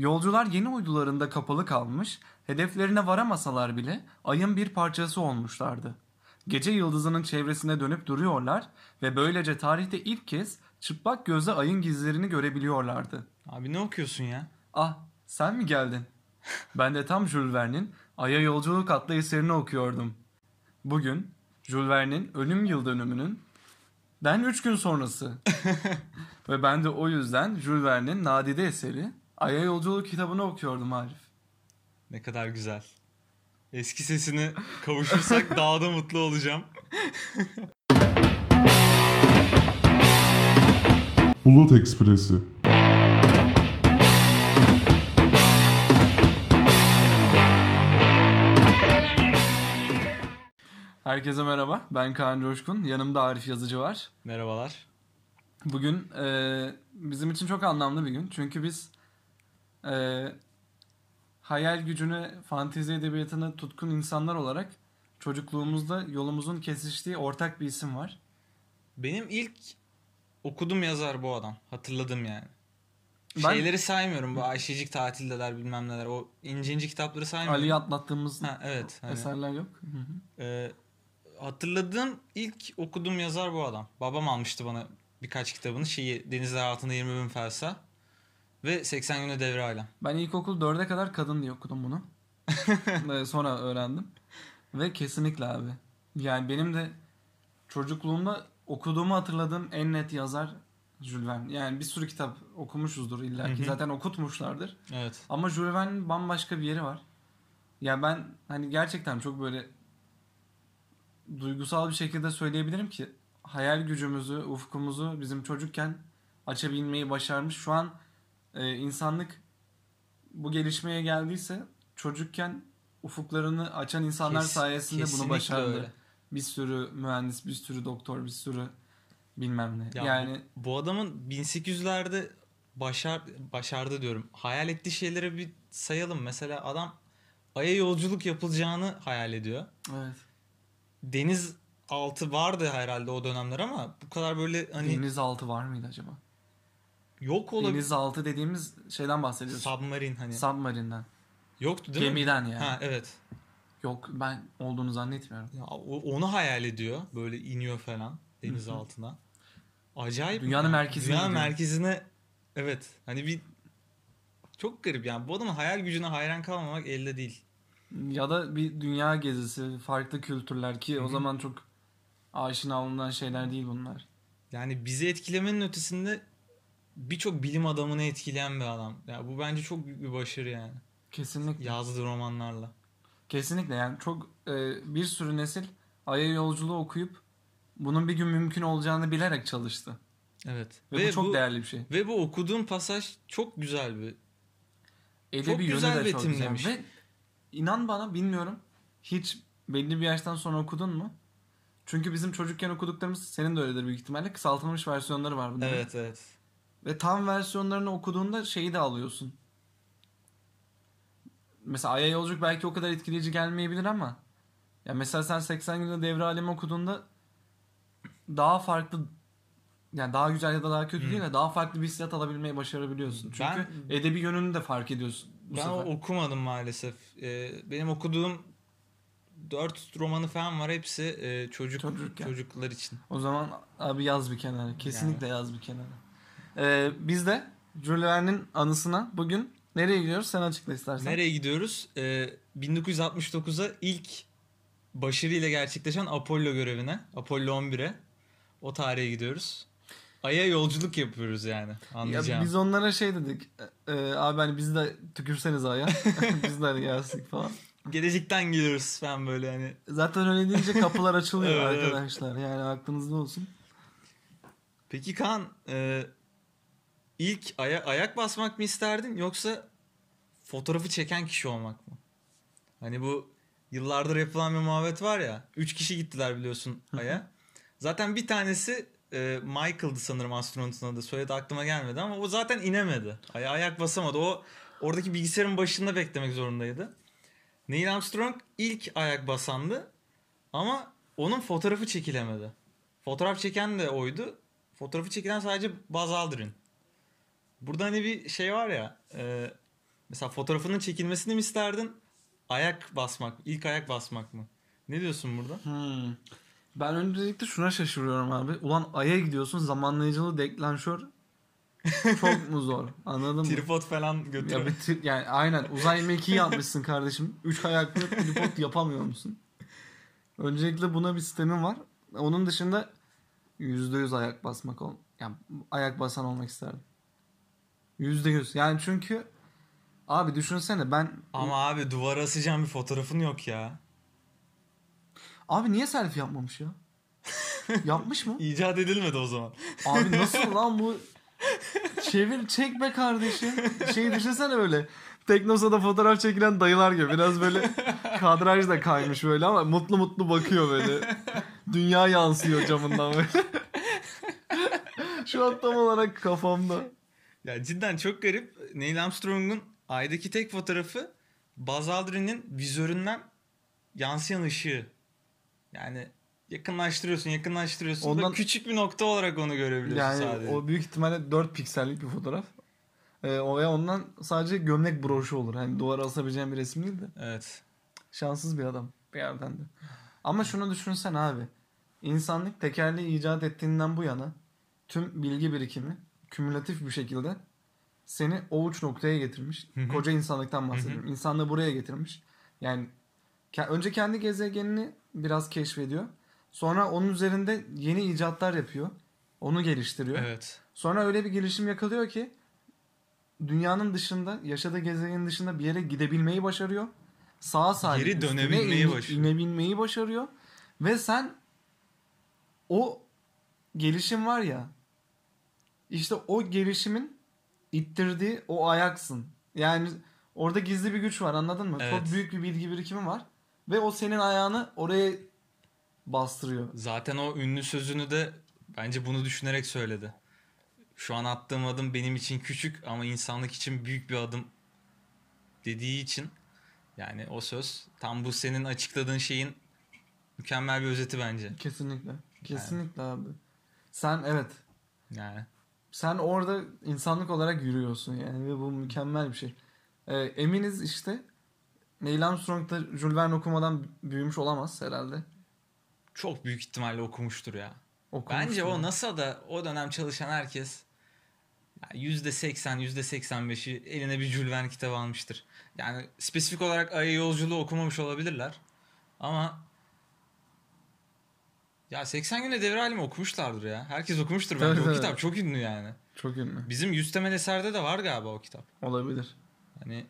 Yolcular yeni uydularında kapalı kalmış, hedeflerine varamasalar bile ayın bir parçası olmuşlardı. Gece yıldızının çevresinde dönüp duruyorlar ve böylece tarihte ilk kez çıplak gözle ayın gizlerini görebiliyorlardı. Abi ne okuyorsun ya? Ah, sen mi geldin? Ben de tam Jules Verne'in Ay'a Yolculuk adlı eserini okuyordum. Bugün Jules Verne'in ölüm yıl dönümünün den 3 gün sonrası. Ve ben de o yüzden Jules Verne'in nadide eseri Ay'a Yolculuk kitabını okuyordum Arif. Ne kadar güzel. Eski sesine kavuşursak daha da mutlu olacağım. Bulut Ekspresi. Herkese merhaba. Ben Kaan Coşkun. Yanımda Arif Yazıcı var. Merhabalar. Bugün e, bizim için çok anlamlı bir gün. Çünkü biz e, hayal gücüne, fantezi edebiyatına tutkun insanlar olarak çocukluğumuzda yolumuzun kesiştiği ortak bir isim var. Benim ilk okudum yazar bu adam. Hatırladım yani. Ben- Şeyleri saymıyorum. Bu Ayşecik tatildeler bilmem neler. O ince ince kitapları saymıyorum. Ali'yi atlattığımız Ha, evet. hani, eserler yok. Hı hı. e, hatırladığım ilk okuduğum yazar bu adam. Babam almıştı bana birkaç kitabını. Şeyi Denizler Altında 20 Bin Felsa ve 80 Günde Devre Alem. Ben ilkokul 4'e kadar kadın diye okudum bunu. Ve Sonra öğrendim. Ve kesinlikle abi. Yani benim de çocukluğumda okuduğumu hatırladığım en net yazar Jules Verne. Yani bir sürü kitap okumuşuzdur illa ki. Zaten okutmuşlardır. Evet. Ama Jules Verne'in bambaşka bir yeri var. Ya ben hani gerçekten çok böyle duygusal bir şekilde söyleyebilirim ki hayal gücümüzü, ufkumuzu bizim çocukken açabilmeyi başarmış. Şu an e, insanlık bu gelişmeye geldiyse çocukken ufuklarını açan insanlar Kes- sayesinde bunu başardı. öyle. Bir sürü mühendis, bir sürü doktor, bir sürü bilmem ne. Ya yani Bu adamın 1800'lerde başar başardı diyorum. Hayal ettiği şeyleri bir sayalım. Mesela adam Ay'a yolculuk yapılacağını hayal ediyor. evet. Deniz altı vardı herhalde o dönemler ama bu kadar böyle hani Denizaltı var mıydı acaba? Yok olabilir. Denizaltı dediğimiz şeyden bahsediyoruz. Submarine hani. Submarine'den. Yoktu değil mi? Gemiden yani. Ha evet. Yok ben olduğunu zannetmiyorum. Ya, onu hayal ediyor. Böyle iniyor falan deniz Hı hı. altına. Acayip. Dünyanın ya. merkezine Dünyanın gidiyor. merkezine evet. Hani bir çok garip yani. Bu adamın hayal gücüne hayran kalmamak elde değil. Ya da bir dünya gezisi, farklı kültürler ki Hı o zaman çok aşina olunan şeyler değil bunlar. Yani bizi etkilemenin ötesinde birçok bilim adamını etkileyen bir adam. Ya bu bence çok büyük bir başarı yani. Kesinlikle. Yazdığı romanlarla. Kesinlikle yani çok e, bir sürü nesil Ay'a yolculuğu okuyup bunun bir gün mümkün olacağını bilerek çalıştı. Evet. Ve, bu çok değerli bir şey. Ve bu okuduğum pasaj çok güzel bir. Edebi Çok güzel de çok güzel. betimlemiş. Ve inan bana bilmiyorum hiç belli bir yaştan sonra okudun mu? Çünkü bizim çocukken okuduklarımız senin de öyledir büyük ihtimalle. Kısaltılmış versiyonları var bunların. Evet evet. Ve tam versiyonlarını okuduğunda şeyi de alıyorsun. Mesela Ay'a Yolculuk belki o kadar etkileyici gelmeyebilir ama ya mesela sen 80 günde devre alemi okuduğunda daha farklı yani daha güzel ya da daha kötü Hı. değil de daha farklı bir hissiyat alabilmeyi başarabiliyorsun. Çünkü Ben- edebi yönünü de fark ediyorsun bu ben sefer. okumadım maalesef. Ee, benim okuduğum dört romanı falan var. Hepsi e, çocuk Çocukken. çocuklar için. O zaman abi yaz bir kenara. Kesinlikle yaz bir kenara. Ee, biz de Jules Verne'in anısına bugün nereye gidiyoruz? Sen açıkla istersen. Nereye gidiyoruz? Ee, 1969'a ilk başarıyla gerçekleşen Apollo görevine. Apollo 11'e. O tarihe gidiyoruz. Ay'a yolculuk yapıyoruz yani. Ya Anlayacağım. biz onlara şey dedik. e, abi hani bizi de tükürseniz aya. biz de hani gelsek falan. Gelecekten geliyoruz falan böyle hani. Zaten öyle deyince kapılar açılıyor evet. arkadaşlar. Yani aklınızda olsun. Peki Kaan e, ilk aya, ayak basmak mı isterdin yoksa fotoğrafı çeken kişi olmak mı? Hani bu yıllardır yapılan bir muhabbet var ya. Üç kişi gittiler biliyorsun aya. Zaten bir tanesi e, Michael'dı sanırım astronotun adı. Soyadı aklıma gelmedi ama o zaten inemedi. Aya ayak basamadı. O oradaki bilgisayarın başında beklemek zorundaydı. Neil Armstrong ilk ayak basandı ama onun fotoğrafı çekilemedi. Fotoğraf çeken de oydu. Fotoğrafı çekilen sadece Buzz Aldrin. Burada hani bir şey var ya. e, Mesela fotoğrafının çekilmesini mi isterdin? Ayak basmak, ilk ayak basmak mı? Ne diyorsun burada? Hmm. Ben öncelikle şuna şaşırıyorum abi. Ulan Ay'a gidiyorsun zamanlayıcılı deklanşör çok mu zor? Anladın mı? Tripod falan götür. Ya bir tri- yani aynen uzay mekiği yapmışsın kardeşim. Üç ayaklı tripod yapamıyor musun? Öncelikle buna bir sistemim var. Onun dışında yüzde yüz ayak basmak ol. Yani ayak basan olmak isterdim. Yüzde yüz. Yani çünkü abi düşünsene ben Ama abi duvara asacağım bir fotoğrafın yok ya. abi niye selfie yapmamış ya? Yapmış mı? İcat edilmedi o zaman. Abi nasıl lan bu? Çevir çek be kardeşim. Şey düşünsene öyle. Teknosa'da fotoğraf çekilen dayılar gibi. Biraz böyle kadraj da kaymış böyle ama mutlu mutlu bakıyor böyle. Dünya yansıyor camından böyle. Şu an tam olarak kafamda. Ya cidden çok garip. Neil Armstrong'un aydaki tek fotoğrafı Buzz Aldrin'in vizöründen yansıyan ışığı. Yani yakınlaştırıyorsun, yakınlaştırıyorsun da Ondan- küçük bir nokta olarak onu görebiliyorsun Yani sadece. o büyük ihtimalle 4 piksellik bir fotoğraf. Ee, o ve ondan sadece gömlek broşu olur. Hani duvara asabileceğim bir resim değil de. Evet. Şanssız bir adam bir yerden de. Ama şunu düşünsen abi. İnsanlık tekerleği icat ettiğinden bu yana tüm bilgi birikimi kümülatif bir şekilde seni o uç noktaya getirmiş. Koca insanlıktan bahsediyorum. İnsanlığı buraya getirmiş. Yani ke- önce kendi gezegenini biraz keşfediyor. Sonra onun üzerinde yeni icatlar yapıyor. Onu geliştiriyor. Evet. Sonra öyle bir gelişim yakalıyor ki dünyanın dışında, yaşadığı gezegenin dışında bir yere gidebilmeyi başarıyor. Sağa salim Geri dönebilmeyi başarıyor. inebilmeyi başarıyor. Ve sen o gelişim var ya işte o gelişimin ittirdiği o ayaksın. Yani orada gizli bir güç var anladın mı? Evet. Çok büyük bir bilgi birikimi var. Ve o senin ayağını oraya bastırıyor. Zaten o ünlü sözünü de bence bunu düşünerek söyledi. Şu an attığım adım benim için küçük ama insanlık için büyük bir adım dediği için yani o söz tam bu senin açıkladığın şeyin mükemmel bir özeti bence. Kesinlikle. Kesinlikle abi. Sen evet Yani sen orada insanlık olarak yürüyorsun yani ve bu mükemmel bir şey. Ee, eminiz işte Neil Armstrong da Jules Verne okumadan büyümüş olamaz herhalde. çok büyük ihtimalle okumuştur ya. Okumuştur. Bence o NASA'da o dönem çalışan herkes yani %80, %85'i eline bir Jules Verne kitabı almıştır. Yani spesifik olarak Ay'a yolculuğu okumamış olabilirler. Ama ya 80 günde devre halimi okumuşlardır ya. Herkes okumuştur bence. Evet, o evet. kitap çok ünlü yani. Çok ünlü. Bizim Yüz Temel Eser'de de var galiba o kitap. Olabilir. Hani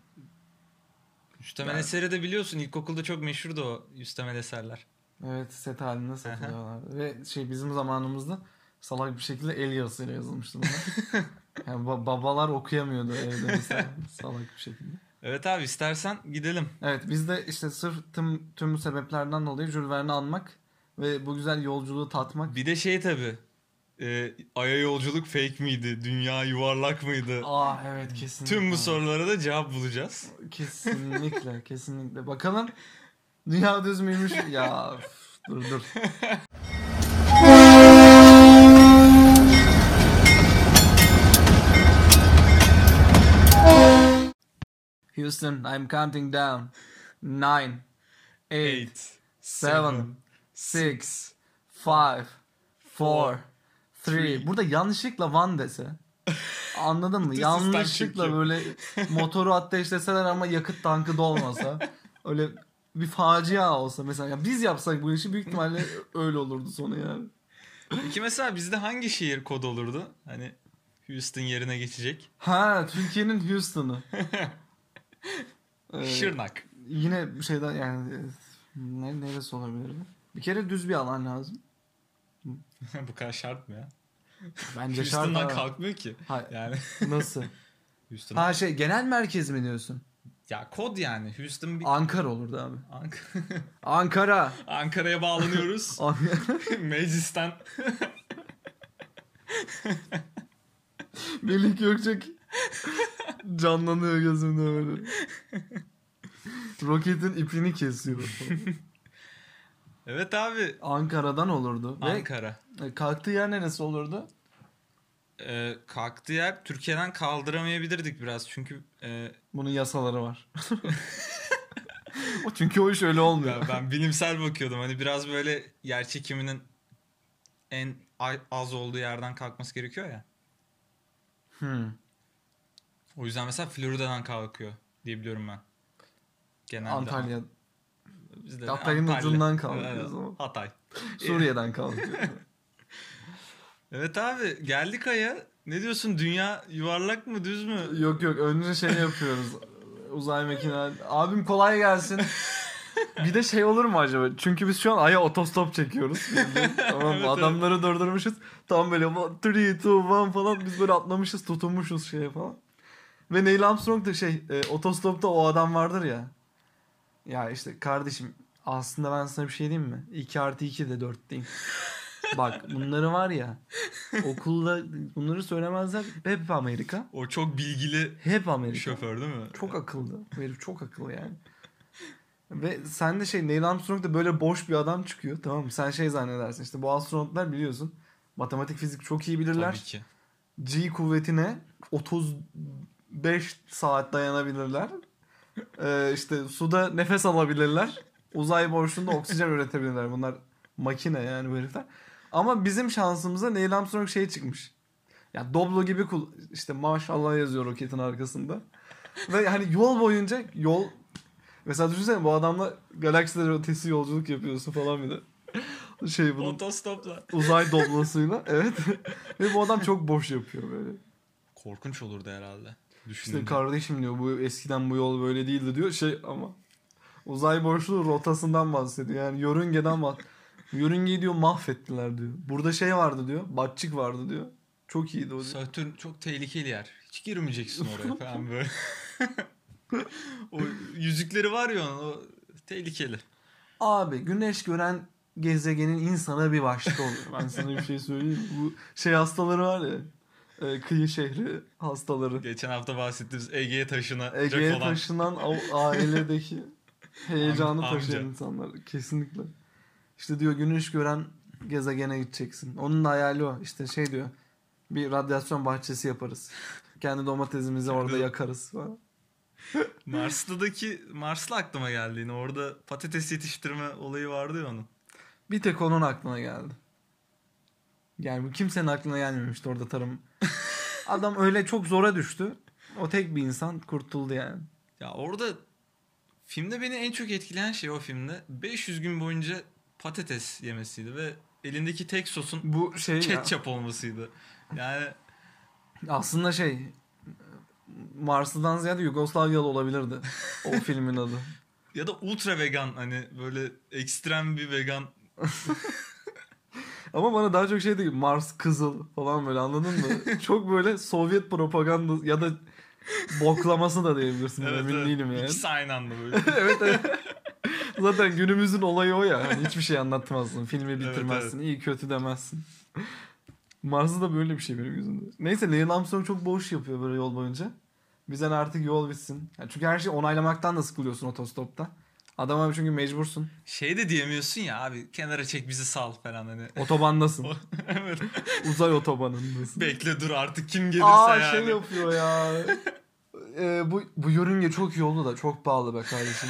Yüz Temel Yani- Eser'i de biliyorsun. ilkokulda çok meşhurdu o Yüz Temel Eserler. Evet set halinde satılıyorlar. ve şey bizim zamanımızda salak bir şekilde el yazısıyla yazılmıştı bunlar. yani ba- babalar okuyamıyordu evde mesela salak bir şekilde. Evet abi istersen gidelim. Evet biz de işte sırf tüm, tüm sebeplerden dolayı Jules Verne'i anmak ve bu güzel yolculuğu tatmak. Bir de şey tabi. E, Ay'a yolculuk fake miydi? Dünya yuvarlak mıydı? Aa evet kesinlikle. Tüm bu sorulara da cevap bulacağız. Kesinlikle kesinlikle. Bakalım dünya düz müymüş? ya üf, dur dur. Houston, I'm counting down. Nine, eight, seven, six, five, four, three. Burada yanlışlıkla one dese. Anladın mı? Yanlışlıkla böyle motoru ateşleseler ama yakıt tankı dolmasa. öyle bir facia olsa mesela. Ya biz yapsak bu işi büyük ihtimalle öyle olurdu sonu yani. Peki mesela bizde hangi şehir kod olurdu? Hani Houston yerine geçecek. Ha Türkiye'nin Houston'ı. Ee, Şırnak. Yine şeyden yani e, ne, neresi olabilir? Bir kere düz bir alan lazım. bu kadar şart mı ya? Bence şart. Houston'dan kalkmıyor ki. Ha, Yani nasıl? Houston. ha şey genel merkez mi diyorsun? Ya kod yani. Houston bir Ankara olurdu abi. Ank- Ankara. Ankara'ya bağlanıyoruz. Meclisten Melih Gökçek canlanıyor gözümde böyle. Roketin ipini kesiyor. Evet abi. Ankara'dan olurdu. Ankara. Ve kalktığı yer neresi olurdu? e, kalktığı yer Türkiye'den kaldıramayabilirdik biraz. Çünkü e, Bunun yasaları var. o çünkü o iş öyle olmuyor. ben, ben bilimsel bakıyordum. Hani biraz böyle yer çekiminin en az olduğu yerden kalkması gerekiyor ya. Hmm. O yüzden mesela Florida'dan kalkıyor diye biliyorum ben. Genelde. Antalya, Bizde de Antalya. ucundan kalkıyor Evet, o zaman. Hatay. Suriye'den kalkıyor. Evet abi geldik aya. Ne diyorsun dünya yuvarlak mı düz mü? yok yok önce şey yapıyoruz. Uzay mekiğine. Abim kolay gelsin. Bir de şey olur mu acaba? Çünkü biz şu an Ay'a otostop çekiyoruz. tamam? Evet, Adamları durdurmuşuz. Tam böyle 3, 2, 1 falan biz böyle atlamışız tutunmuşuz şeye falan. Ve Neil Armstrong da şey e, otostopta o adam vardır ya. Ya işte kardeşim aslında ben sana bir şey diyeyim mi? 2 artı 2 de 4 diyeyim. Bak bunları var ya okulda bunları söylemezler. Hep Amerika. O çok bilgili Hep Amerika. şoför değil mi? Çok akıllı. Bu herif çok akıllı yani. Ve sen de şey Neil Armstrong da böyle boş bir adam çıkıyor tamam mı? Sen şey zannedersin işte bu astronotlar biliyorsun. Matematik fizik çok iyi bilirler. Tabii ki. G kuvvetine 35 saat dayanabilirler. Ee, işte suda nefes alabilirler. Uzay boşluğunda oksijen üretebilirler. Bunlar makine yani bu herifler. Ama bizim şansımıza Neil Armstrong şey çıkmış. Ya Doblo gibi kul işte maşallah yazıyor roketin arkasında. Ve hani yol boyunca yol mesela düşünsene bu adamla galaksiler ötesi yolculuk yapıyorsun falan bir de. Şey bunun Otostopla. uzay doblosuyla evet. Ve bu adam çok boş yapıyor böyle. Korkunç olurdu herhalde. İşte Düşününce. kardeşim diyor bu eskiden bu yol böyle değildi diyor şey ama uzay boşluğu rotasından bahsediyor. Yani yörüngeden bak. Yörüngeyi diyor mahvettiler diyor. Burada şey vardı diyor. Batçık vardı diyor. Çok iyiydi o diyor. Satürn çok tehlikeli yer. Hiç girmeyeceksin oraya falan böyle. o yüzükleri var ya onun o tehlikeli. Abi güneş gören gezegenin insana bir başka oluyor. Ben sana bir şey söyleyeyim. Bu şey hastaları var ya. E, kıyı şehri hastaları. Geçen hafta bahsettiğimiz Ege'ye taşınacak Ege'ye olan. taşınan ailedeki heyecanı Am- taşıyan insanlar kesinlikle. İşte diyor güneş gören gezegene gideceksin. Onun da hayali o. İşte şey diyor. Bir radyasyon bahçesi yaparız. Kendi domatesimizi orada yakarız falan. Marslı'daki Marslı aklıma geldi yine. Orada patates yetiştirme olayı vardı ya onun. Bir tek onun aklına geldi. Yani bu kimsenin aklına gelmemişti orada tarım. Adam öyle çok zora düştü. O tek bir insan kurtuldu yani. Ya orada filmde beni en çok etkileyen şey o filmde 500 gün boyunca patates yemesiydi ve elindeki tek sosun Bu şey ya, ketçap olmasıydı. Yani aslında şey Marslı'dan ziyade Yugoslavyalı olabilirdi o filmin adı. ya da ultra vegan hani böyle ekstrem bir vegan Ama bana daha çok şey değil Mars kızıl falan böyle anladın mı? çok böyle Sovyet propaganda ya da boklaması da diyebilirsin Evet, emin evet. değilim yani. İkisi aynı anda böyle. evet evet. Zaten günümüzün olayı o ya. Hani hiçbir şey anlatmazsın. Filmi bitirmezsin. iyi kötü demezsin. Mars'ı da böyle bir şey benim gözümde. Neyse Neil Armstrong çok boş yapıyor böyle yol boyunca. Bizden artık yol bitsin. Yani çünkü her şeyi onaylamaktan da sıkılıyorsun otostopta. Adama çünkü mecbursun. Şey de diyemiyorsun ya abi kenara çek bizi sal falan hani. Otobandasın. evet. Uzay otobanındasın. Bekle dur artık kim gelirse Aa yani. şey yapıyor ya. Ee, bu, bu yörünge çok iyi oldu da çok pahalı be kardeşim.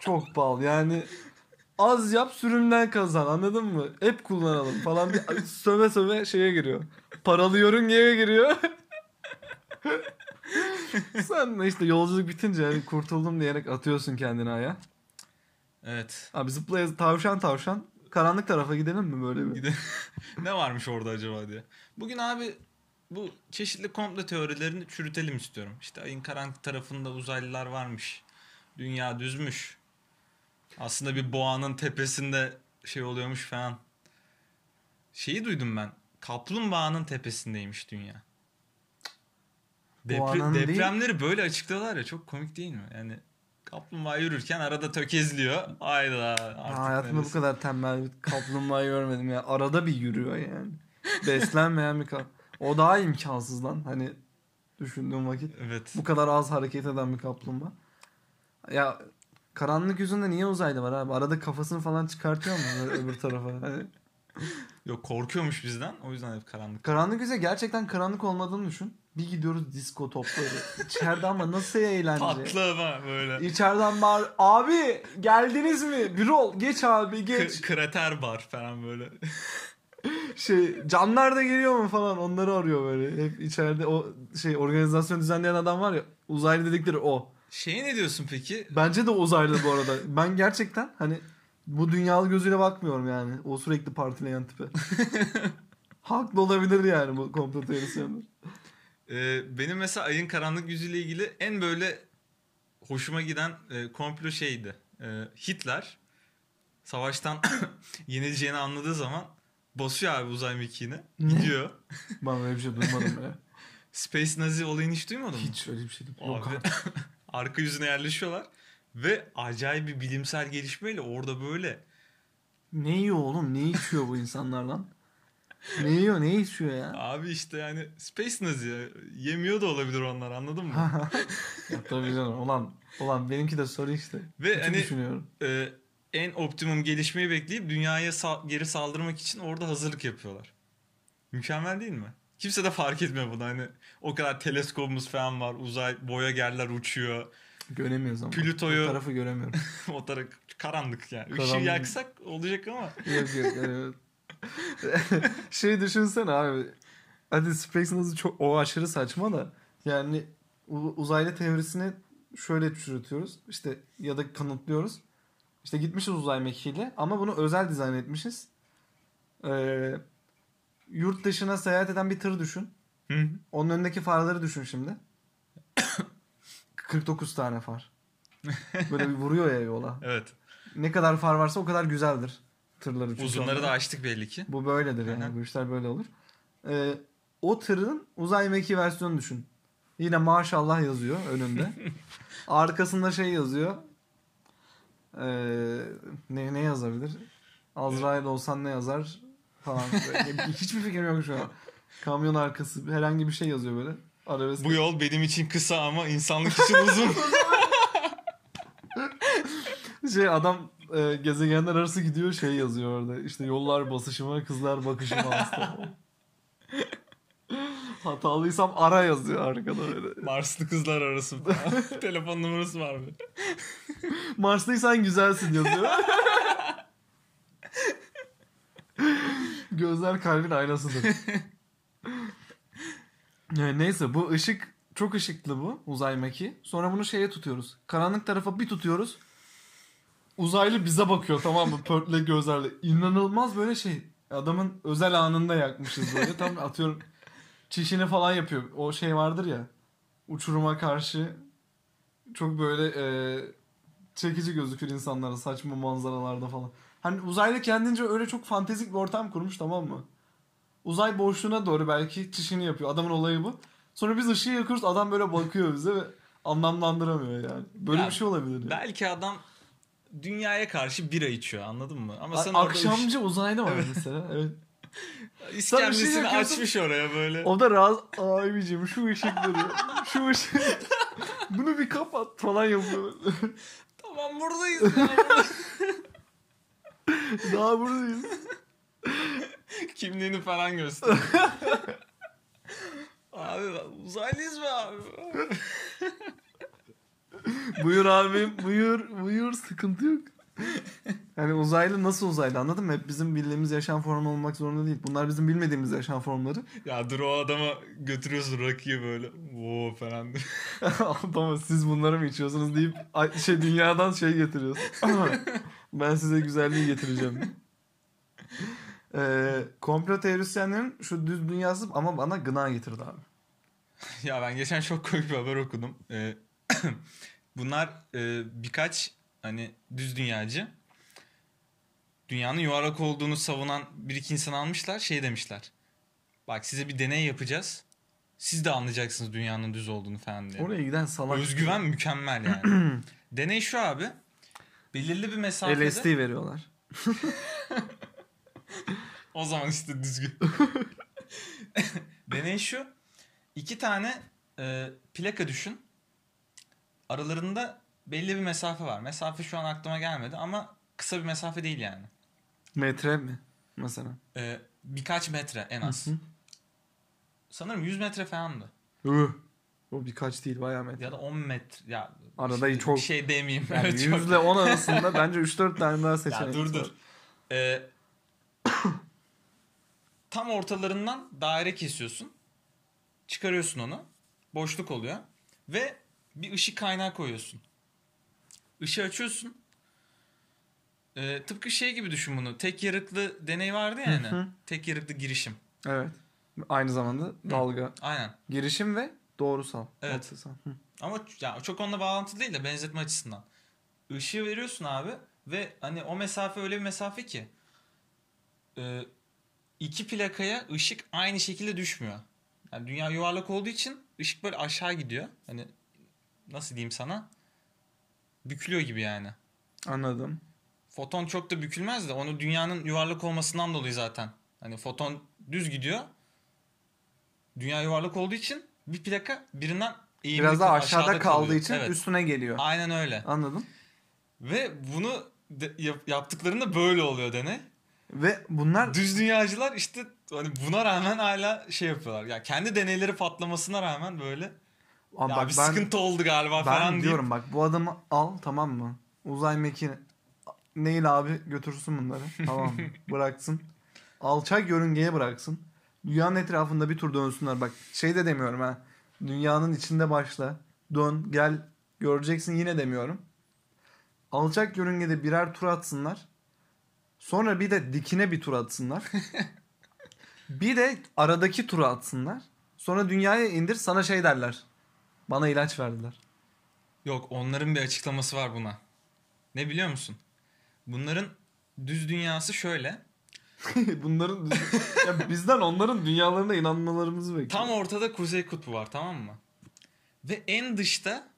çok pahalı yani. Az yap sürümden kazan anladın mı? Hep kullanalım falan diye söve söve şeye giriyor. Paralı yörüngeye giriyor. Sen işte yolculuk bitince hani kurtuldum diyerek atıyorsun kendini aya. Evet. Abi zıplaya tavşan tavşan karanlık tarafa gidelim mi böyle bir? Gide- ne varmış orada acaba diye. Bugün abi bu çeşitli komplo teorilerini çürütelim istiyorum. İşte ayın karanlık tarafında uzaylılar varmış. Dünya düzmüş. Aslında bir boğanın tepesinde şey oluyormuş falan. Şeyi duydum ben. Kaplumbağanın tepesindeymiş dünya. Depre- Boğanın değil. depremleri böyle açıklıyorlar ya çok komik değil mi? Yani kaplumbağa yürürken arada tökezliyor. Hayda artık Ha, hayatımda bu kadar tembel bir kaplumbağa görmedim ya. Arada bir yürüyor yani. Beslenmeyen bir kap. O daha imkansız lan. Hani düşündüğüm vakit. Evet. Bu kadar az hareket eden bir kaplumbağa. Ya karanlık yüzünde niye uzaylı var abi? Arada kafasını falan çıkartıyor mu öbür tarafa? Hani Yok korkuyormuş bizden. O yüzden hep karanlık. Karanlık ise gerçekten karanlık olmadığını düşün. Bir gidiyoruz disco topları. İçeride ama nasıl eğlence. Patlı ama böyle. İçeriden bağır. Abi geldiniz mi? Bir ol. Geç abi geç. K- krater bar falan böyle. şey canlar da geliyor mu falan onları arıyor böyle. Hep içeride o şey organizasyon düzenleyen adam var ya uzaylı dedikleri o. Şeye ne diyorsun peki? Bence de uzaylı bu arada. Ben gerçekten hani bu dünyalı gözüyle bakmıyorum yani. O sürekli partileyen tipe. Haklı olabilir yani bu komplo teorisyenler. Ee, benim mesela ayın karanlık yüzüyle ilgili en böyle hoşuma giden e, komplo şeydi. Ee, Hitler savaştan yenileceğini anladığı zaman basıyor abi uzay mekiğine. Ne? Gidiyor. Ben öyle bir şey duymadım ya. Space Nazi olayını hiç duymadın mı? Hiç öyle bir şey duymadım. Yok Abi, arka yüzüne yerleşiyorlar. Ve acayip bir bilimsel gelişmeyle orada böyle Ne yiyor oğlum? Ne içiyor bu insanlar lan? Ne yiyor? Ne içiyor ya? abi işte yani Space Nazi yemiyor da olabilir onlar anladın mı? ya tabii canım. Ulan, ulan benimki de soru işte. Ve Kötü hani düşünüyorum. e, en optimum gelişmeyi bekleyip dünyaya sa- geri saldırmak için orada hazırlık yapıyorlar. Mükemmel değil mi? Kimse de fark etmiyor bunu hani o kadar teleskopumuz falan var uzay boya gerler uçuyor Göremiyoruz ama. Plüto'yu- O tarafı göremiyorum. o taraf karanlık yani Işığı Karanlık. yaksak olacak ama yok yok. Evet. şey düşünsene abi. Hadi Space Nazi çok o aşırı saçma da. Yani uzaylı teorisini şöyle çürütüyoruz. İşte ya da kanıtlıyoruz. İşte gitmişiz uzay mekiğiyle ama bunu özel dizayn etmişiz. Ee, yurt dışına seyahat eden bir tır düşün. Hı. Onun önündeki farları düşün şimdi. 49 tane far. Böyle bir vuruyor ya yola. evet Ne kadar far varsa o kadar güzeldir tırları. çünkü uzunları da açtık belli ki. Bu böyledir yani. Hı hı. Bu işler böyle olur. Ee, o tırın uzay mekiği versiyonu düşün. Yine maşallah yazıyor önünde. Arkasında şey yazıyor. Ee, ne, ne yazabilir? Azrail olsan ne yazar falan. Hiçbir fikrim yok şu an. Kamyon arkası herhangi bir şey yazıyor böyle. Arabesk. Bu yol benim için kısa ama insanlık için uzun. Şey adam e, gezegenler arası gidiyor şey yazıyor orada. İşte yollar basışıma kızlar bakışıma hasta. Hatalıysam ara yazıyor arkada böyle. Marslı kızlar arası. Telefon numarası var mı? Marslıysan güzelsin yazıyor. Gözler kalbin aynasıdır. Yani neyse bu ışık çok ışıklı bu uzay mekiği. Sonra bunu şeye tutuyoruz. Karanlık tarafa bir tutuyoruz. Uzaylı bize bakıyor tamam mı pörtle gözlerle. İnanılmaz böyle şey. Adamın özel anında yakmışız böyle. Tam atıyorum çişini falan yapıyor. O şey vardır ya. Uçuruma karşı çok böyle e, çekici gözükür insanlara saçma manzaralarda falan. Hani uzaylı kendince öyle çok fantezik bir ortam kurmuş tamam mı? Uzay boşluğuna doğru belki çişini yapıyor. Adamın olayı bu. Sonra biz ışığı yakıyoruz adam böyle bakıyor bize ve anlamlandıramıyor yani. Böyle Ya, bir şey olabilir. Yani. Belki adam dünyaya karşı bira içiyor anladın mı? Ama sen A- orada Akşamcı uzaylı var mesela. Evet. Sen bir şey iskemlesini yakıyorsun. açmış oraya böyle. O da rahat abicim şu ışıkları şu ışık bunu bir kapat falan yapıyor. Tamam buradayız. ya. Daha buradayız. Kimliğini falan göster. abi uzaylıyız mı abi? Buyur abi buyur buyur sıkıntı yok. Yani uzaylı nasıl uzaylı anladın mı? Hep bizim bildiğimiz yaşam formu olmak zorunda değil. Bunlar bizim bilmediğimiz yaşam formları. ya dur o adama götürüyorsun rakıyı böyle. Oo falan. tamam siz bunları mı içiyorsunuz deyip şey dünyadan şey getiriyorsun. ben size güzelliği getireceğim. Ee, komplo teorisyenlerin şu düz dünyası ama bana gına getirdi abi. ya ben geçen çok komik bir haber okudum. Ee, bunlar e, birkaç hani düz dünyacı dünyanın yuvarlak olduğunu savunan bir iki insan almışlar şey demişler. Bak size bir deney yapacağız. Siz de anlayacaksınız dünyanın düz olduğunu falan diye. Oraya giden salak. Özgüven mükemmel yani. deney şu abi. Belirli bir mesafede. LSD veriyorlar. O zaman işte düzgün. Deney şu. İki tane e, plaka düşün. Aralarında belli bir mesafe var. Mesafe şu an aklıma gelmedi ama kısa bir mesafe değil yani. Metre mi mesela? E, birkaç metre en az. Hı hı. Sanırım 100 metre falandı. Üh. O birkaç değil bayağı metre. Ya da 10 metre. Ya Arada şimdi çok- bir şey demeyeyim. Yani Evet, 100 çok- ile 10 arasında bence 3-4 tane daha seçenek Ya dur dur. Ee, tam ortalarından daire kesiyorsun. Çıkarıyorsun onu. Boşluk oluyor. Ve bir ışık kaynağı koyuyorsun. Işığı açıyorsun. Ee, tıpkı şey gibi düşün bunu. Tek yarıklı deney vardı ya. Hı hı. Tek yarıklı girişim. Evet. Aynı zamanda dalga. Aynen. Girişim ve doğrusal. Evet. Hı. Ama ya çok onunla bağlantılı değil de benzetme açısından. Işığı veriyorsun abi ve hani o mesafe öyle bir mesafe ki e, iki plakaya ışık aynı şekilde düşmüyor. Yani dünya yuvarlak olduğu için ışık böyle aşağı gidiyor. Hani nasıl diyeyim sana? Bükülüyor gibi yani. Anladım. Foton çok da bükülmez de onu dünyanın yuvarlak olmasından dolayı zaten. Hani foton düz gidiyor. Dünya yuvarlak olduğu için bir plaka birinden eğimli Biraz da kal- aşağıda kaldığı kalıyor. için Evet. üstüne geliyor. Aynen öyle. Anladım. Ve bunu de- yap- yaptıklarında böyle oluyor deney. Ve bunlar Düz dünyacılar işte hani buna rağmen hala şey yapıyorlar. Ya kendi deneyleri patlamasına rağmen böyle Abi ya bak bir ben, sıkıntı oldu galiba ben falan deyip diyorum bak bu adamı al tamam mı? Uzay mekiği Neil abi götürsün bunları. Tamam mı? Bıraksın. Alçak yörüngeye bıraksın. Dünyanın etrafında bir tur dönsünler. Bak şey de demiyorum ha. Dünyanın içinde başla. Dön gel göreceksin yine demiyorum. Alçak yörüngede birer tur atsınlar. Sonra bir de dikine bir tur atsınlar. bir de aradaki turu atsınlar. Sonra dünyaya indir sana şey derler. Bana ilaç verdiler. Yok onların bir açıklaması var buna. Ne biliyor musun? Bunların düz dünyası şöyle. Bunların ya bizden onların dünyalarına inanmalarımızı bekliyor. Tam ortada kuzey kutbu var tamam mı? Ve en dışta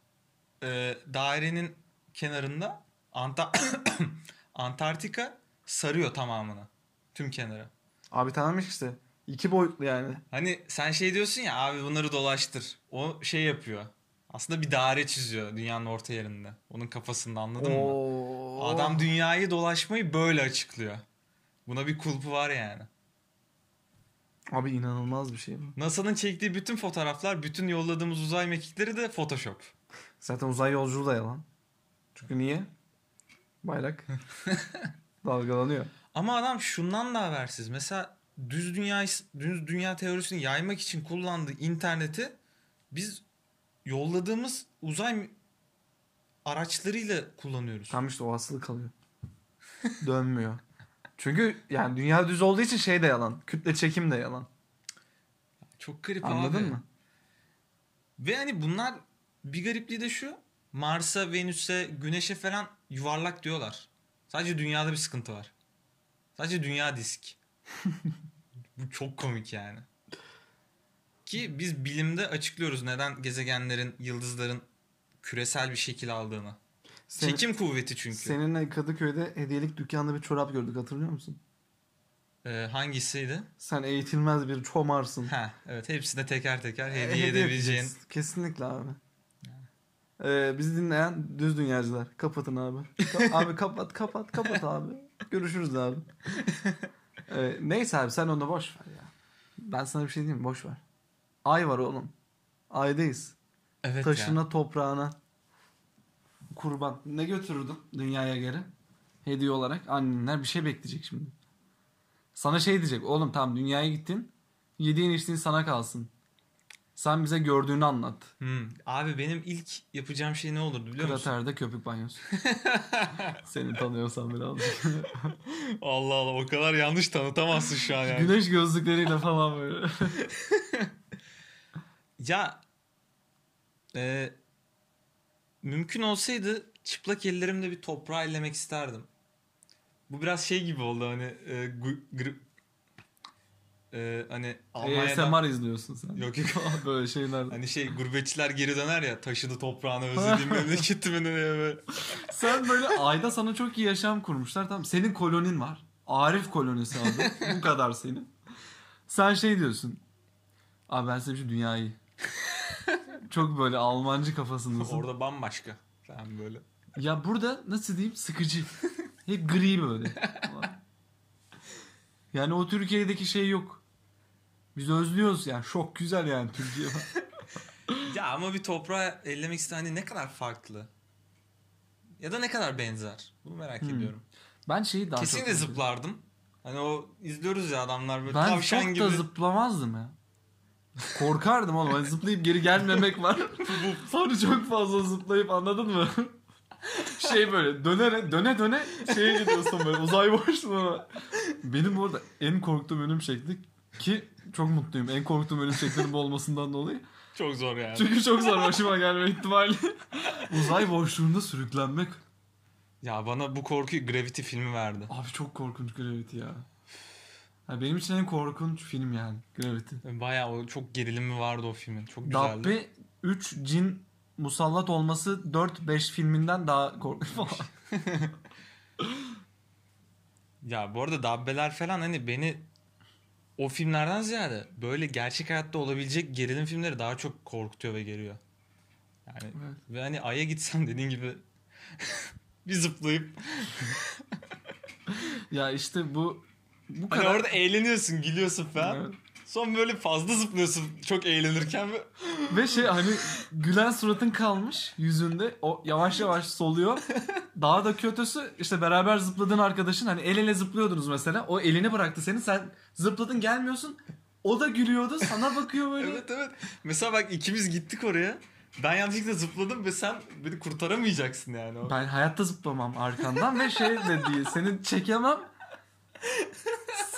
e, dairenin kenarında Anta Antarktika sarıyor tamamını. Tüm kenarı. Abi tamam işte. İki boyutlu yani. Hani sen şey diyorsun ya abi bunları dolaştır. O şey yapıyor. Aslında bir daire çiziyor dünyanın orta yerinde. Onun kafasında anladın mı? Oo. Adam dünyayı dolaşmayı böyle açıklıyor. Buna bir kulpu var yani. Abi inanılmaz bir şey bu. NASA'nın çektiği bütün fotoğraflar, bütün yolladığımız uzay mekikleri de Photoshop. Zaten uzay yolculuğu da yalan. Çünkü niye? Bayrak dalgalanıyor. Ama adam şundan da habersiz. Mesela düz dünya düz dünya teorisini yaymak için kullandığı interneti biz yolladığımız uzay araçlarıyla kullanıyoruz. Tam işte o asılı kalıyor. Dönmüyor. Çünkü yani dünya düz olduğu için şey de yalan. Kütle çekim de yalan. Çok garip Anladın abi. mı? Ve hani bunlar bir garipliği de şu. Mars'a, Venüs'e, Güneş'e falan yuvarlak diyorlar. Sadece dünyada bir sıkıntı var. Sadece dünya disk. Bu çok komik yani. Ki biz bilimde açıklıyoruz neden gezegenlerin, yıldızların küresel bir şekil aldığını. Senin, Çekim kuvveti çünkü. seninle Kadıköy'de hediyelik dükkanda bir çorap gördük hatırlıyor musun? Ee, hangisiydi? Sen eğitilmez bir çomarsın. Ha, evet hepsine teker teker E, hediye edebileceğin. edeceğiz. Kesinlikle abi. Ee, bizi dinleyen düz dünyacılar. Kapatın abi. Abi kapat kapat kapat abi. Görüşürüz abi. Ee, neyse abi sen onu boş ver ya. Ben sana bir şey diyeyim mi? Boş ver. Ay var oğlum. Aydayız. Evet ya. Taşına toprağına kurban. Ne götürürdün dünyaya geri? Hediye olarak annenler bir şey bekleyecek şimdi. Sana şey diyecek. Oğlum tamam dünyaya gittin. Yediğin içtiğin sana kalsın. Sen bize gördüğünü anlat. Hmm. Abi benim ilk yapacağım şey ne olurdu biliyor musun? Kraterde köpük banyosu. Seni tanıyorsam birazcık. Allah Allah o kadar yanlış tanıtamazsın şu an yani. Güneş gözlükleriyle falan böyle. Ya e, mümkün olsaydı çıplak ellerimle bir toprağı ellemek isterdim. Bu biraz şey gibi oldu hani e, gu- gr- e, hani Almanya'dan ASMR izliyorsun sen. Yok, yok. böyle şeyler. hani şey gurbetçiler geri döner ya taşıdı toprağını özlediğim memleketimi diye böyle. Sen böyle ayda sana çok iyi yaşam kurmuşlar tamam. Senin kolonin var. Arif kolonisi abi. Bu kadar senin. Sen şey diyorsun. Abi ben size bir şey dünyayı. çok böyle Almancı kafasındasın. Orada bambaşka. Sen böyle. Ya burada nasıl diyeyim sıkıcı. Hep gri böyle. Yani o Türkiye'deki şey yok. Biz özlüyoruz yani. Çok güzel yani Türkiye. Ya ama bir toprağı ellemek isteyen hani ne kadar farklı? Ya da ne kadar benzer? Bunu merak Hmm. ediyorum. ben şeyi daha Kesinlikle çok zıplardım. Hani o izliyoruz ya adamlar böyle Ben tavşan çok gibi. da zıplamazdım ya. Korkardım oğlum. Hani zıplayıp geri gelmemek var. Sonra çok fazla zıplayıp anladın mı? şey böyle döne döne döne şeye gidiyorsun böyle uzay boşluğuna. Benim bu arada en korktuğum ölüm şekli ki çok mutluyum. En korktuğum ölüm şeklinin bu olmasından dolayı. Çok zor yani. Çünkü çok zor başıma gelme ihtimali. uzay boşluğunda sürüklenmek. Ya bana bu korkuyu Gravity filmi verdi. Abi çok korkunç Gravity ya. ya benim için en korkunç film yani Gravity. Bayağı o çok gerilimi vardı o filmin. Çok güzeldi. Dabbe 3 cin musallat olması 4-5 filminden daha korkunç falan. Ya bu arada dabbeler falan hani beni o filmlerden ziyade böyle gerçek hayatta olabilecek gerilim filmleri daha çok korkutuyor ve geriyor. Yani Evet. ve hani Ay'a gitsem dediğin gibi bir zıplayıp ya işte bu bu hani kadar orada eğleniyorsun, gülüyorsun falan. Evet. Son böyle fazla zıplıyorsun çok eğlenirken ve ve şey hani gülen suratın kalmış yüzünde o yavaş yavaş soluyor. Daha da kötüsü işte beraber zıpladığın arkadaşın hani el ele zıplıyordunuz mesela. O elini bıraktı senin sen zıpladın gelmiyorsun. O da gülüyordu sana bakıyor böyle. evet evet. Mesela bak ikimiz gittik oraya. Ben yanlışlıkla zıpladım ve sen beni kurtaramayacaksın yani. O. Ben hayatta zıplamam arkandan ve şey de değil. Seni çekemem.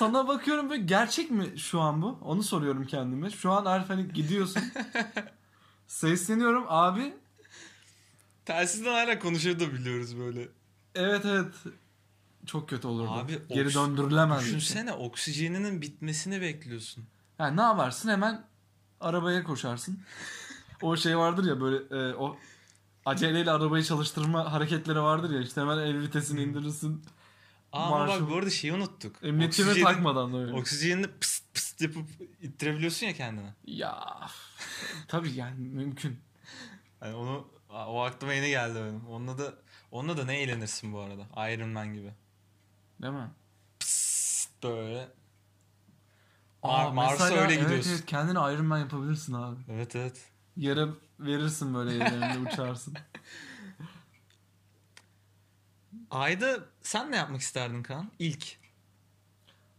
Sana bakıyorum böyle gerçek mi şu an bu? Onu soruyorum kendime. Şu an Arif hani gidiyorsun. Sesleniyorum abi. Telsizden hala konuşuyor da biliyoruz böyle. Evet evet. Çok kötü olurdu. Abi, Geri oks- döndürülemez. Düşünsene oksijeninin bitmesini bekliyorsun. Yani ne yaparsın hemen arabaya koşarsın. O şey vardır ya böyle e, o aceleyle arabayı çalıştırma hareketleri vardır ya işte hemen el vitesini indirirsin. Aa, ama bak bu arada şeyi unuttuk. Emniyet kemeri Oksijenin- takmadan da öyle. Oksijenini pıst pıst yapıp ittirebiliyorsun ya kendine. Ya tabii yani mümkün. Yani onu o aklıma yeni geldi benim. Onunla da onunla da ne eğlenirsin bu arada? Iron Man gibi. Değil mi? Pıst böyle. Mar- Mars'a mesela- öyle gidiyorsun. Evet, kendini Iron Man yapabilirsin abi. Evet evet. Yere verirsin böyle yerlerinde uçarsın. Ayda sen ne yapmak isterdin Kaan? İlk.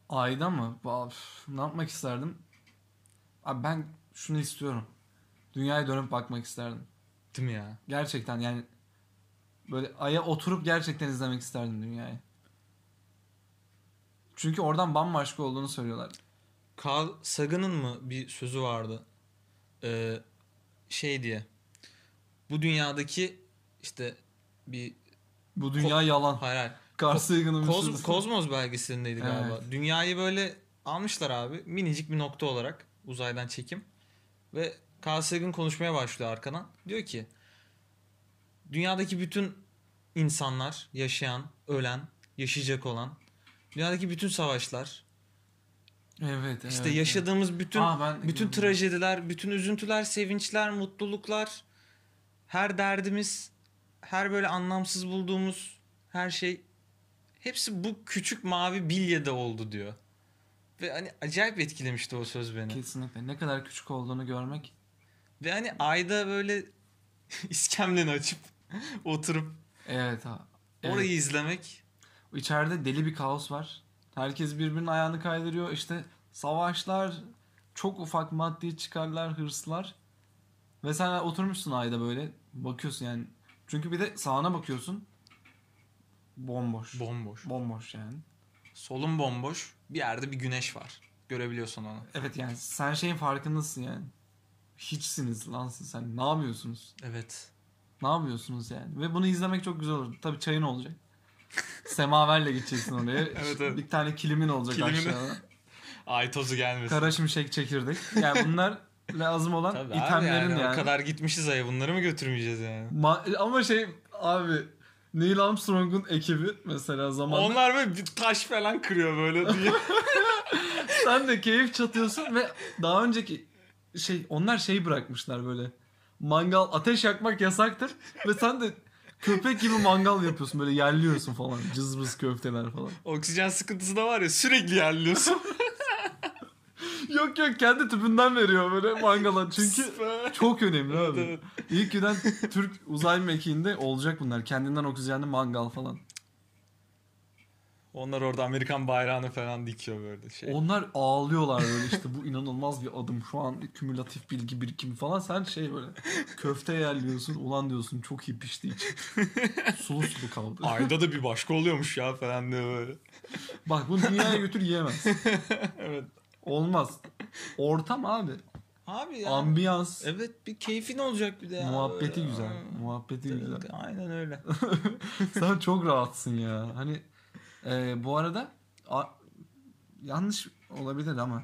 Ayda mı? Üf, Ne yapmak isterdim? Abi ben şunu istiyorum. Dünyaya dönüp bakmak isterdim. Değil mi ya? Gerçekten yani böyle aya oturup gerçekten izlemek isterdim dünyayı. Çünkü oradan bambaşka olduğunu söylüyorlar. Carl Sagan'ın mı bir sözü vardı? Ee, şey diye. Bu dünyadaki işte bir Bu dünya yalan. hayır hayır. Sagan'ın bir Koz. Kozmos belgeselindeydi galiba. Evet. Dünyayı böyle almışlar abi. Minicik bir nokta olarak uzaydan çekim. Ve Carl Sagan konuşmaya başlıyor arkadan. Diyor ki dünyadaki bütün insanlar yaşayan, ölen, yaşayacak olan dünyadaki bütün savaşlar, Evet, işte evet, yaşadığımız bütün Aa, ben- bütün trajediler, bütün üzüntüler, sevinçler, mutluluklar, her derdimiz, her böyle anlamsız bulduğumuz her şey hepsi bu küçük mavi bilyede oldu diyor. Ve hani acayip etkilemişti o söz beni. Kesinlikle. Ne kadar küçük olduğunu görmek. Ve hani ayda böyle iskemleni açıp oturup Evet ha. Evet. orayı izlemek İçeride deli bir kaos var. Herkes birbirinin ayağını kaydırıyor. İşte savaşlar, çok ufak maddi çıkarlar, hırslar. Ve sen oturmuşsun ayda böyle bakıyorsun yani. Çünkü bir de sağına bakıyorsun. Bomboş. bomboş. Bomboş yani. Solun bomboş. Bir yerde bir güneş var. Görebiliyorsun onu. Evet yani sen şeyin farkındasın yani. Hiçsiniz lan siz. Sen ne yapıyorsunuz? Evet. Ne yapıyorsunuz yani? Ve bunu izlemek çok güzel olur. Tabii çayın olacak. Semaverle gideceksin oraya. Evet, evet. Bir tane kilimin olacak Kilimini- aşağıda. Ay tozu gelmesin. Kara şimşek çekirdek. Yani bunlar lazım olan Tabii abi itemlerin yani, yani. O kadar gitmişiz aya bunları mı götürmeyeceğiz yani? Ma- ama şey abi Neil Armstrong'un ekibi mesela zamanında Onlar böyle bir taş falan kırıyor böyle diye. sen de keyif çatıyorsun ve daha önceki şey onlar şey bırakmışlar böyle mangal ateş yakmak yasaktır ve sen de Köpek gibi mangal yapıyorsun böyle yerliyorsun falan. Cızbız köfteler falan. Oksijen sıkıntısı da var ya sürekli yerliyorsun. Yok yok kendi tüpünden veriyor böyle mangala. Çünkü çok önemli abi. evet. İlk giden Türk uzay mekiğinde olacak bunlar. Kendinden oksijenli mangal falan. Onlar orada Amerikan bayrağını falan dikiyor böyle şey. Onlar ağlıyorlar böyle işte bu inanılmaz bir adım. Şu an kümülatif bilgi birikimi falan. Sen şey böyle köfte yerliyorsun. Ulan diyorsun çok iyi pişti için. Sulu sulu kaldı. Ayda da bir başka oluyormuş ya falan diye böyle. Bak bunu dünyaya götür yiyemez. evet. Olmaz. Ortam abi. Abi ya. Ambiyans. evet bir keyfin olacak bir de ya. Muhabbeti Böyle. güzel. Muhabbeti güzel. Aynen öyle. Sen çok rahatsın ya. Hani e, bu arada a- yanlış olabilir ama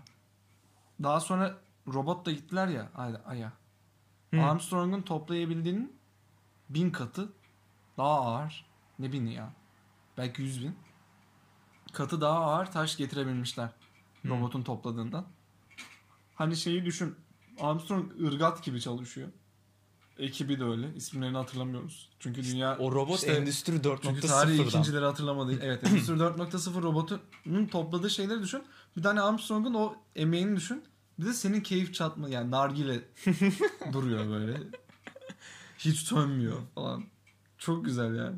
daha sonra robotla gittiler ya Ay'a. Hı. Armstrong'un toplayabildiğinin bin katı daha ağır. Ne bini ya? Belki yüz bin. Katı daha ağır taş getirebilmişler. Robotun topladığından. Hani şeyi düşün. Armstrong ırgat gibi çalışıyor. Ekibi de öyle. İsimlerini hatırlamıyoruz. Çünkü dünya O robot İşte- Endüstri çünkü tarihi 4.0'dan. ikincileri hatırlamadı. Evet, Endüstri 4.0 robotunun topladığı şeyleri düşün. Bir tane Armstrong'un o emeğini düşün. Bir de senin keyif çatma yani nargile duruyor böyle. Hiç sönmüyor falan. Çok güzel yani.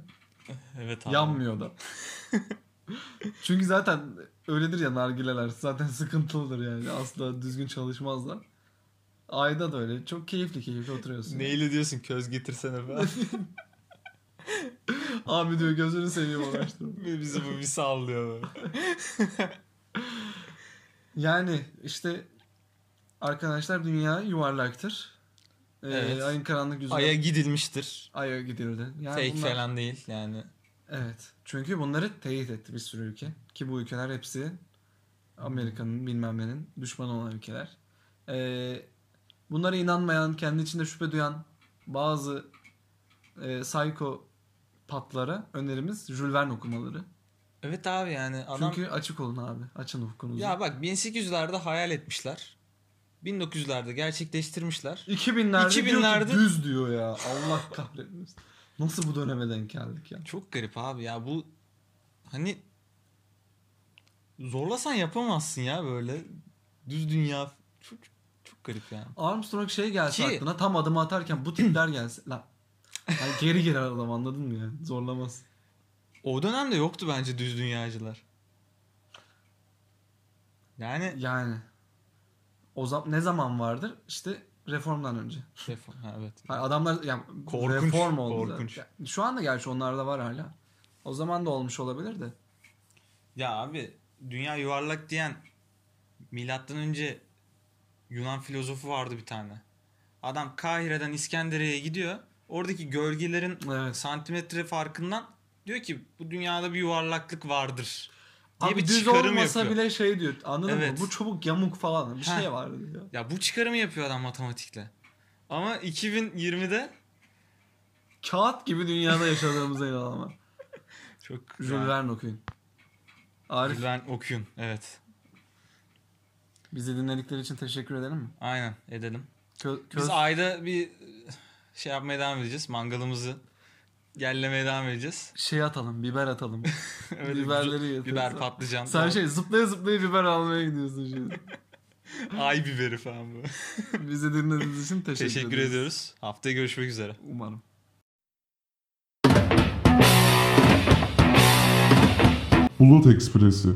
Evet abi. Yanmıyor da. Çünkü zaten öyledir ya nargileler. Zaten sıkıntılıdır yani. Asla düzgün çalışmazlar. Ayda da öyle. Çok keyifli keyifli oturuyorsun. Neyle diyorsun köz getirsene falan. Abi diyor gözünü seveyim uğraştırma. Bizi bu bir sallıyor. Yani işte arkadaşlar dünya yuvarlaktır. Ee, Evet. Ayın karanlık yüzü Ay'a gidilmiştir. Ay'a gidildi. Yani Fake bunlar- falan değil yani. Evet. Çünkü bunları teyit etti bir sürü ülke. Ki bu ülkeler hepsi Amerika'nın bilmem nenin düşmanı olan ülkeler. Ee, bunlara inanmayan, kendi içinde şüphe duyan bazı e, psycho patlara önerimiz Jules Verne okumaları. Evet abi yani adam... Çünkü açık olun abi. Açın ufkunuzu. Ya bak 1800'lerde hayal etmişler. 1900'lerde gerçekleştirmişler. 2000'lerde, 2000'lerde diyor2000'lerde ki düz diyor ya. Allah kahretmesin. Nasıl bu döneme denk geldik ya? Çok garip abi ya bu hani zorlasan yapamazsın ya böyle düz dünya çok çok garip yani. Armstrong şey gelse Ki- aklına tam adımı atarken bu tipler gelse. Lan. Yani geri girer adam anladın mı ya? Zorlamaz. O dönemde yoktu bence düz dünyacılar. Yani Yani. O zaman ne zaman vardır? İşte reformdan önce. Reform, ha, evet. Yani adamlar yani Korkunç, reform oldu. korkunç. Yani Şu anda gerçi onlarda var hala. O zaman da olmuş olabilir de. Ya abi dünya yuvarlak diyen milattan önce Yunan filozofu vardı bir tane. Adam Kahire'den İskenderiye'ye gidiyor. Oradaki gölgelerin Evet. santimetre farkından diyor ki bu dünyada bir yuvarlaklık vardır. Diye Abi bir düz çıkarım olmasa yapıyor. bile şey diyor. Anladın Evet. mı? Bu çubuk yamuk falan. Bir Heh. şey var diyor. Ya bu çıkarımı yapıyor adam matematikle. Ama 2020'de Kağıt gibi dünyada yaşadığımıza inanamam. çok Jules Verne okuyun. Arif Ben okuyun. Evet. bizi dinledikleri için teşekkür edelim mi? Aynen edelim. Kö- Biz ayda bir şey yapmaya devam edeceğiz. Mangalımızı yerlemeye devam edeceğiz. şey atalım, biber atalım. Evet, Biberleri biber, yatırırız. biber patlıcan. Sen falan. şey zıplaya zıplaya biber almaya gidiyorsun şimdi. Ay biberi falan bu. Bizi dinlediğiniz için teşekkür, Teşekkür ederiz. ediyoruz. Haftaya görüşmek üzere. Umarım. Bulut Ekspresi